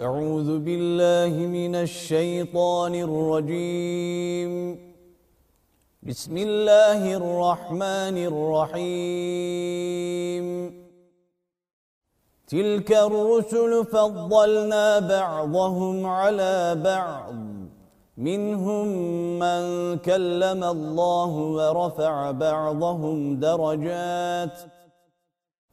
أعوذ بالله من الشيطان الرجيم. بسم الله الرحمن الرحيم. تلك الرسل فضلنا بعضهم على بعض. منهم من كلم الله ورفع بعضهم درجات.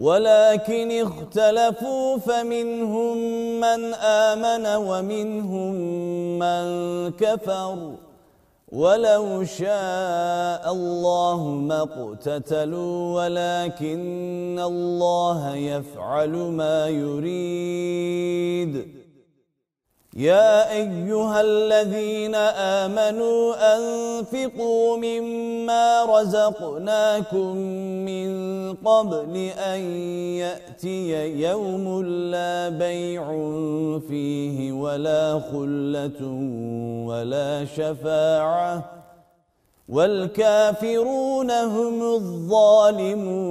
ولكن اختلفوا فمنهم من آمن ومنهم من كفر. ولو شاء الله ما اقتتلوا ولكن الله يفعل ما يريد. يا أيها الذين آمنوا أنفقوا مما رزقناكم من قبل أن يأتي يوم لا بيع فيه ولا خلة ولا شفاعة والكافرون هم الظالمون.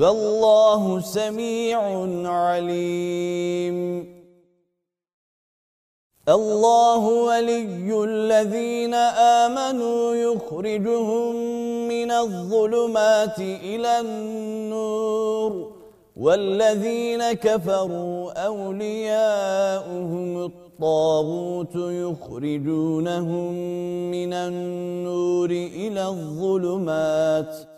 والله سميع عليم. الله ولي الذين آمنوا يخرجهم من الظلمات إلى النور. والذين كفروا أولياؤهم الطاغوت يخرجونهم من النور إلى الظلمات.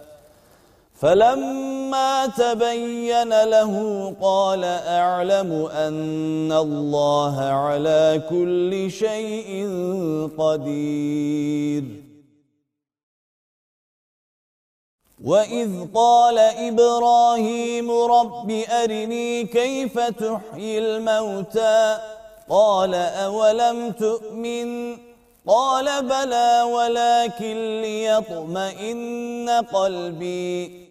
فلما تبين له قال أعلم أن الله على كل شيء قدير. وإذ قال إبراهيم رب أرني كيف تحيي الموتى؟ قال أولم تؤمن؟ قال بلى ولكن ليطمئن قلبي.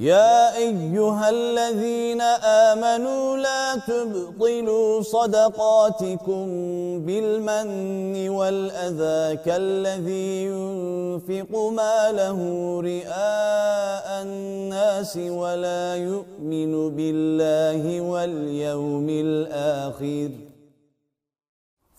يا أيها الذين آمنوا لا تبطلوا صدقاتكم بالمن والأذى كالذي ينفق ماله رئاء الناس ولا يؤمن بالله واليوم الآخر.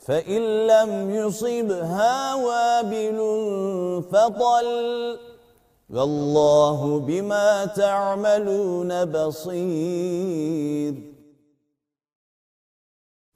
فإن لم يصبها وابل فطل والله بما تعملون بصير.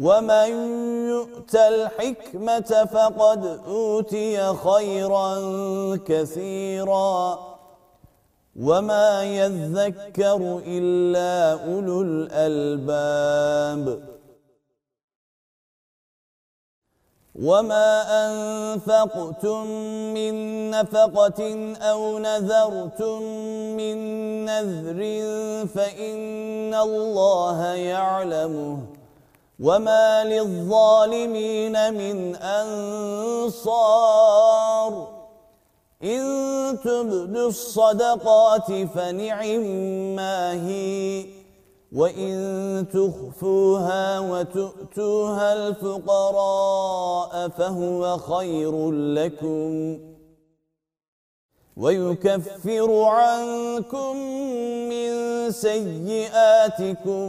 ومن يؤت الحكمة فقد أوتي خيرا كثيرا وما يذكر إلا أولو الألباب وما أنفقتم من نفقة أو نذرتم من نذر فإن الله يعلمه وما للظالمين من أنصار إن تبدوا الصدقات فنعما هي وإن تخفوها وتؤتوها الفقراء فهو خير لكم ويكفر عنكم من سيئاتكم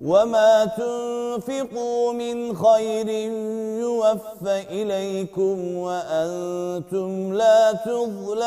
وما تنفقوا من خير يوفى إليكم وأنتم لا تظلمون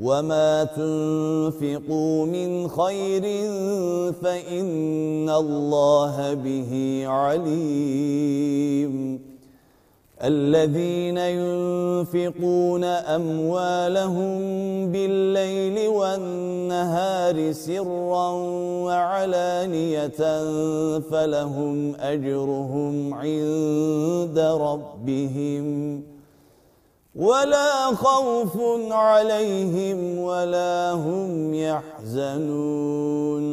وما تنفقوا من خير فإن الله به عليم الذين ينفقون أموالهم بالليل والنهار سرا وعلانية فلهم أجرهم عند ربهم ولا خوف عليهم ولا هم يحزنون.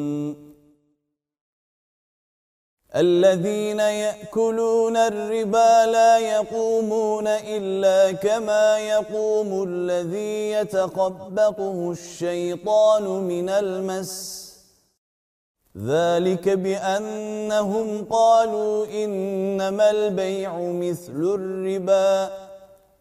الذين يأكلون الربا لا يقومون إلا كما يقوم الذي يتخبطه الشيطان من المس. ذلك بأنهم قالوا إنما البيع مثل الربا.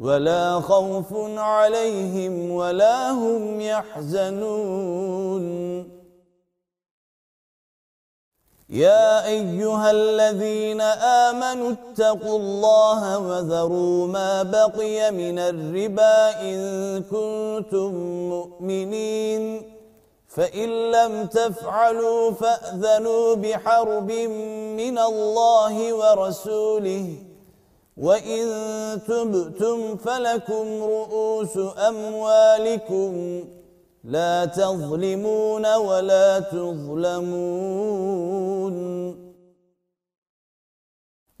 ولا خوف عليهم ولا هم يحزنون. يا أيها الذين آمنوا اتقوا الله وذروا ما بقي من الربا إن كنتم مؤمنين. فإن لم تفعلوا فأذنوا بحرب من الله ورسوله. وَإِن تُبْتُمْ فَلَكُمْ رُؤُوسُ أَمْوَالِكُمْ لَا تَظْلِمُونَ وَلَا تُظْلَمُونَ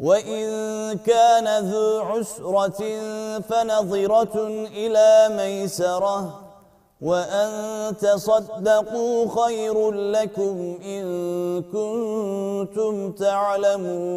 وَإِن كَانَ ذُو عُسْرَةٍ فَنَظِرَةٌ إِلَى مَيْسَرَةٍ وَأَن تَصَدَّقُوا خَيْرٌ لَّكُمْ إِن كُنتُمْ تَعْلَمُونَ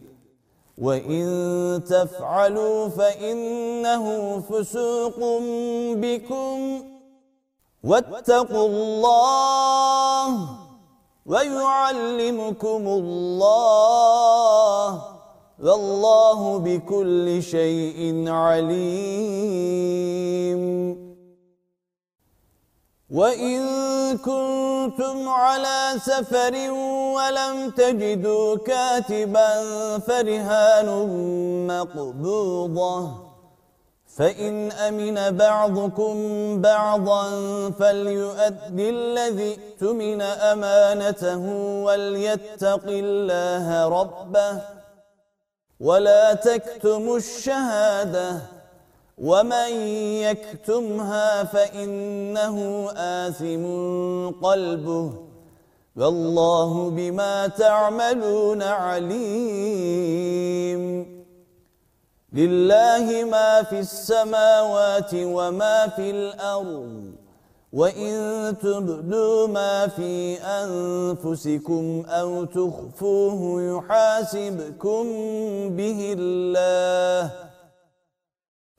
وَإِن تَفْعَلُوا فَإِنَّهُ فُسُوقٌ بِكُمْ. وَاتَّقُوا اللَّهَ وَيُعَلِّمُكُمُ اللَّهُ وَاللَّهُ بِكُلِّ شَيْءٍ عَلِيمٌ. وَإِن كُنتُمْ عَلَى سَفَرٍ وَلَمْ تَجِدُوا كَاتِبًا فَرِهَانٌ مَّقْبُوضَةٌ فَإِنْ أَمِنَ بَعْضُكُمْ بَعْضًا فَلْيُؤَدِّ الَّذِي اؤْتُمِنَ أَمَانَتَهُ وَلْيَتَّقِ اللَّهَ رَبَّهُ وَلَا تَكْتُمُوا الشَّهَادَةَ ومن يكتمها فإنه آثم قلبه والله بما تعملون عليم لله ما في السماوات وما في الأرض وإن تبدوا ما في أنفسكم أو تخفوه يحاسبكم به الله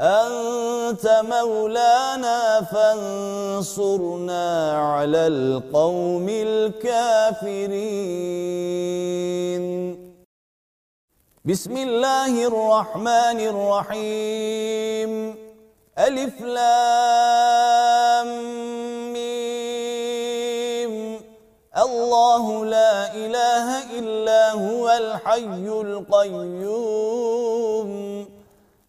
أنت مولانا فانصرنا على القوم الكافرين. بسم الله الرحمن الرحيم. ألف لام ميم. الله لا إله إلا هو الحي القيوم.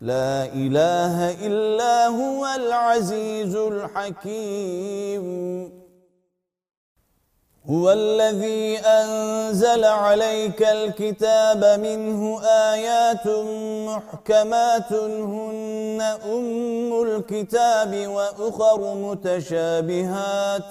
لا إله إلا هو العزيز الحكيم. هو الذي أنزل عليك الكتاب منه آيات محكمات هن أم الكتاب وأخر متشابهات.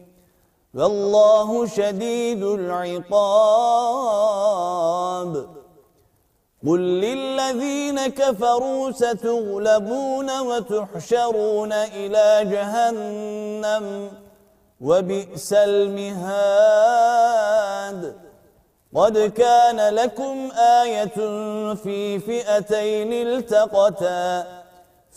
والله شديد العقاب. قل للذين كفروا ستغلبون وتحشرون إلى جهنم وبئس المهاد. قد كان لكم آية في فئتين التقتا.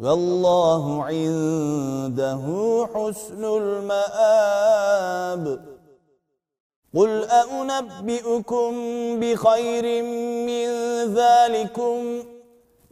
والله عنده حسن المآب. قل أنبئكم بخير من ذلكم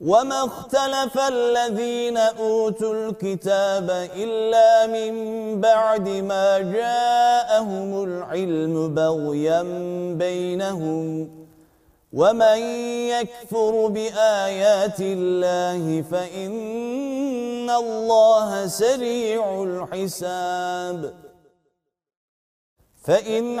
وما اختلف الذين أوتوا الكتاب إلا من بعد ما جاءهم العلم بغيا بينهم ومن يكفر بآيات الله فإن الله سريع الحساب فإن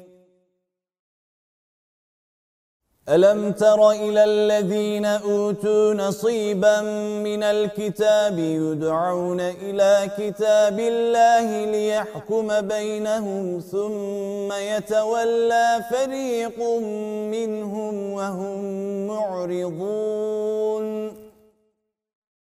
ألم تر إلى الذين أوتوا نصيبا من الكتاب يدعون إلى كتاب الله ليحكم بينهم ثم يتولى فريق منهم وهم معرضون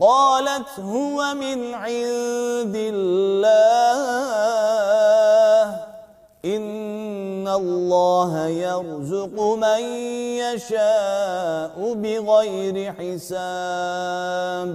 قالت هو من عند الله. إن الله يرزق من يشاء بغير حساب.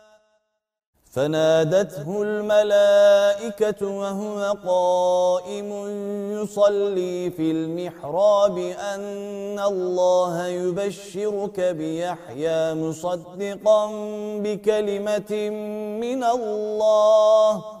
فنادته الملائكة وهو قائم يصلي في المحراب أن الله يبشرك بيحيى مصدقا بكلمة من الله.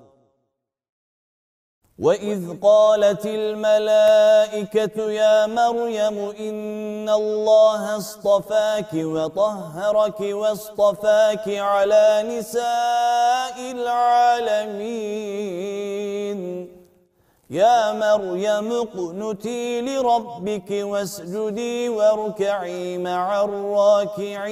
وإذ قالت الملائكة يا مريم إن الله اصطفاك وطهرك واصطفاك على نساء العالمين. يا مريم اقنتي لربك واسجدي واركعي مع الراكعين.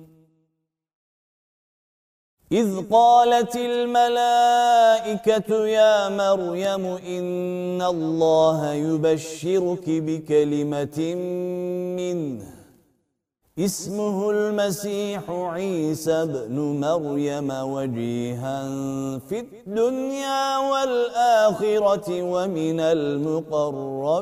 إذ قالت الملائكة يا مريم إن الله يبشرك بكلمة منه. اسمه المسيح عيسى بن مريم وجيها في الدنيا والآخرة ومن المقربين.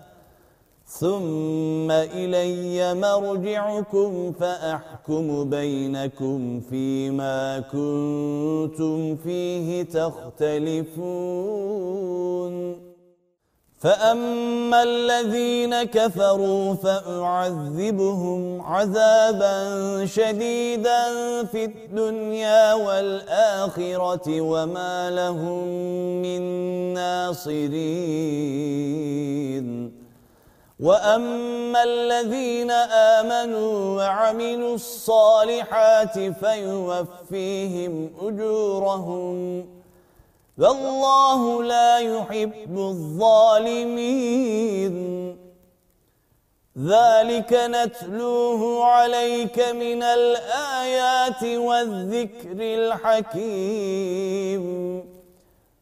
ثم إلي مرجعكم فأحكم بينكم فيما كنتم فيه تختلفون. فأما الذين كفروا فأعذبهم عذابا شديدا في الدنيا والآخرة وما لهم من ناصرين. وأما الذين آمنوا وعملوا الصالحات فيوفيهم أجورهم والله لا يحب الظالمين ذلك نتلوه عليك من الآيات والذكر الحكيم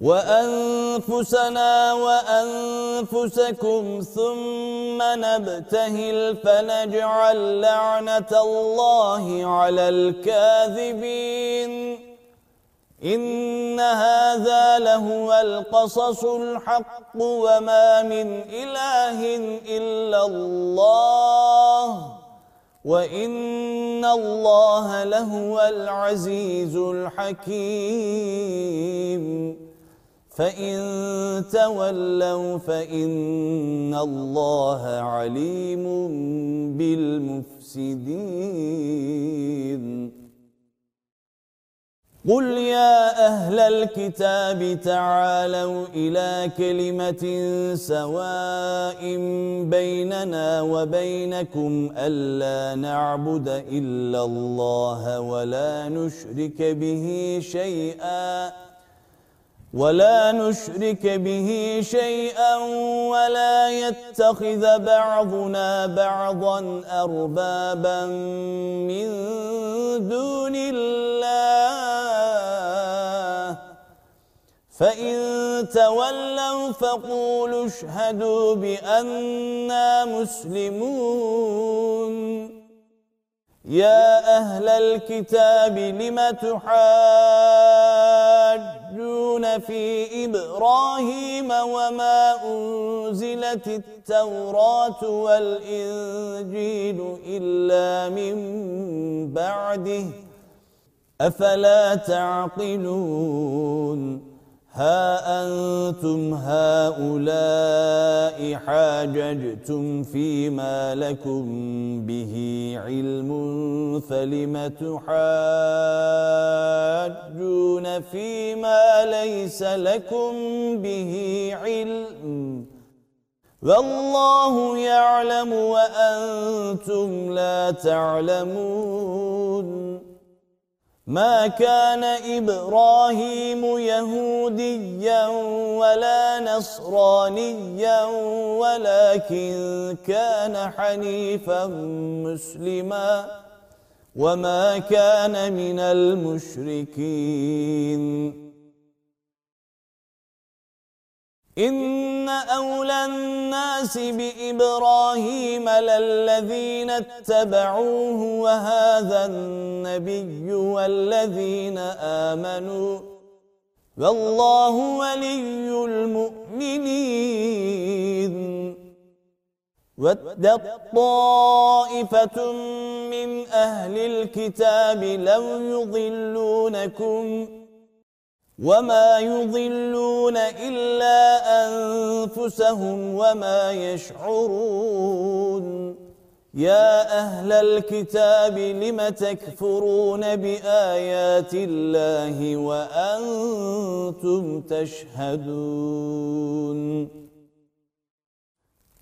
وأنفسنا وأنفسكم ثم نبتهل فنجعل لعنة الله على الكاذبين. إن هذا لهو القصص الحق وما من إله إلا الله. وإن الله لهو العزيز الحكيم. فإن تولوا فإن الله عليم بالمفسدين. قل يا أهل الكتاب تعالوا إلى كلمة سواء بيننا وبينكم ألا نعبد إلا الله ولا نشرك به شيئا. ولا نشرك به شيئا ولا يتخذ بعضنا بعضا أربابا من دون الله. فإن تولوا فقولوا اشهدوا بأننا مسلمون. يا أهل الكتاب لم تحاجون في إبراهيم وما أنزلت التوراة والإنجيل إلا من بعده أفلا تعقلون ها أنتم هؤلاء حاججتم فيما لكم به علم فلم تحاجون فيما ليس لكم به علم والله يعلم وأنتم لا تعلمون ما كان إبراهيم يهوديا ولا نصرانيا ولكن كان حنيفا مسلما. وما كان من المشركين. إن أولى الناس بإبراهيم للذين اتبعوه وهذا النبي والذين آمنوا والله ولي المؤمنين ودت طائفة من أهل الكتاب لو يضلونكم وما يضلون إلا أنفسهم وما يشعرون يا أهل الكتاب لم تكفرون بآيات الله وأنتم تشهدون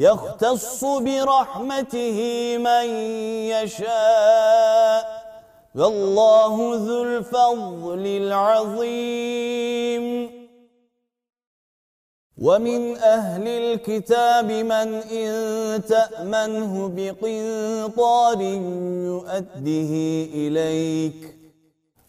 يختص برحمته من يشاء. والله ذو الفضل العظيم. ومن أهل الكتاب من إن تأمنه بقنطار يؤده إليك.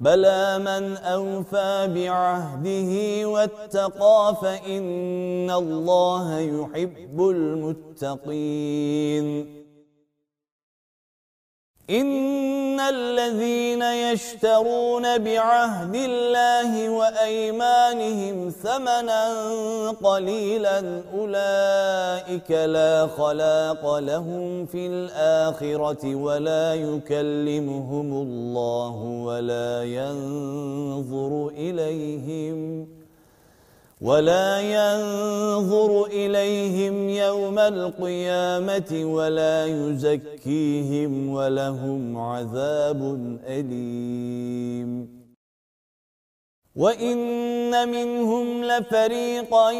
بلى من أوفى بعهده واتقى فإن الله يحب المتقين. إن الذين يشترون بعهد الله وأيمانهم ثمنا قليلا أولئك لا خلاق لهم في الآخرة ولا يكلمهم الله ولا ينظر إليهم ولا ينظر إليهم يوم القيامة ولا يزكيهم ولهم عذاب أليم. وإن منهم لفريقا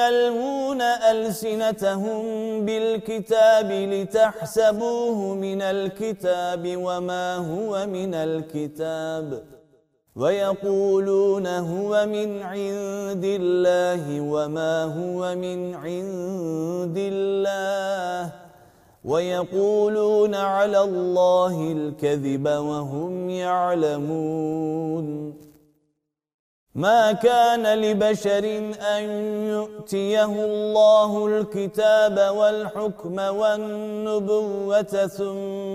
يلوون ألسنتهم بالكتاب لتحسبوه من الكتاب وما هو من الكتاب. ويقولون هو من عند الله وما هو من عند الله. ويقولون على الله الكذب وهم يعلمون. ما كان لبشر أن يؤتيه الله الكتاب والحكم والنبوة ثم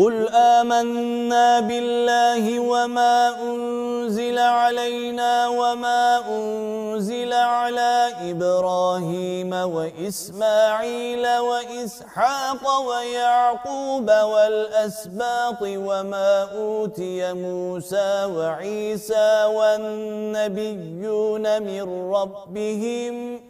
قل آمنا بالله وما أنزل علينا وما أنزل على إبراهيم وإسماعيل وإسحاق ويعقوب والأسباط وما أوتي موسى وعيسى والنبيون من ربهم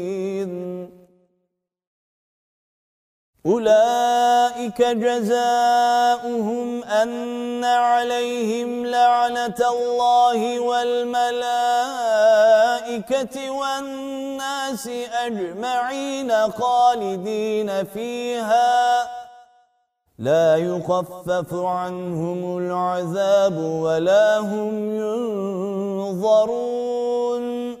أولئك جزاؤهم أن عليهم لعنة الله والملائكة والناس أجمعين خالدين فيها. لا يخفف عنهم العذاب ولا هم ينظرون.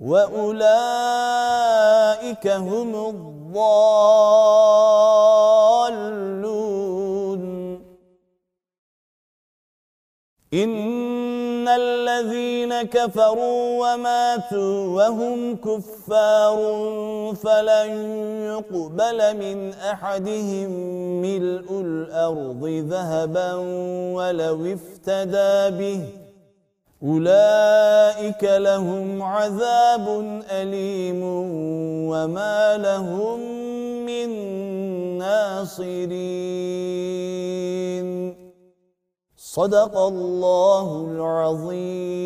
وأولئك هم الضالون. إن الذين كفروا وماتوا وهم كفار فلن يقبل من أحدهم ملء الأرض ذهبا ولو افتدى به. أولئك لهم عذاب أليم وما لهم من ناصرين. صدق الله العظيم.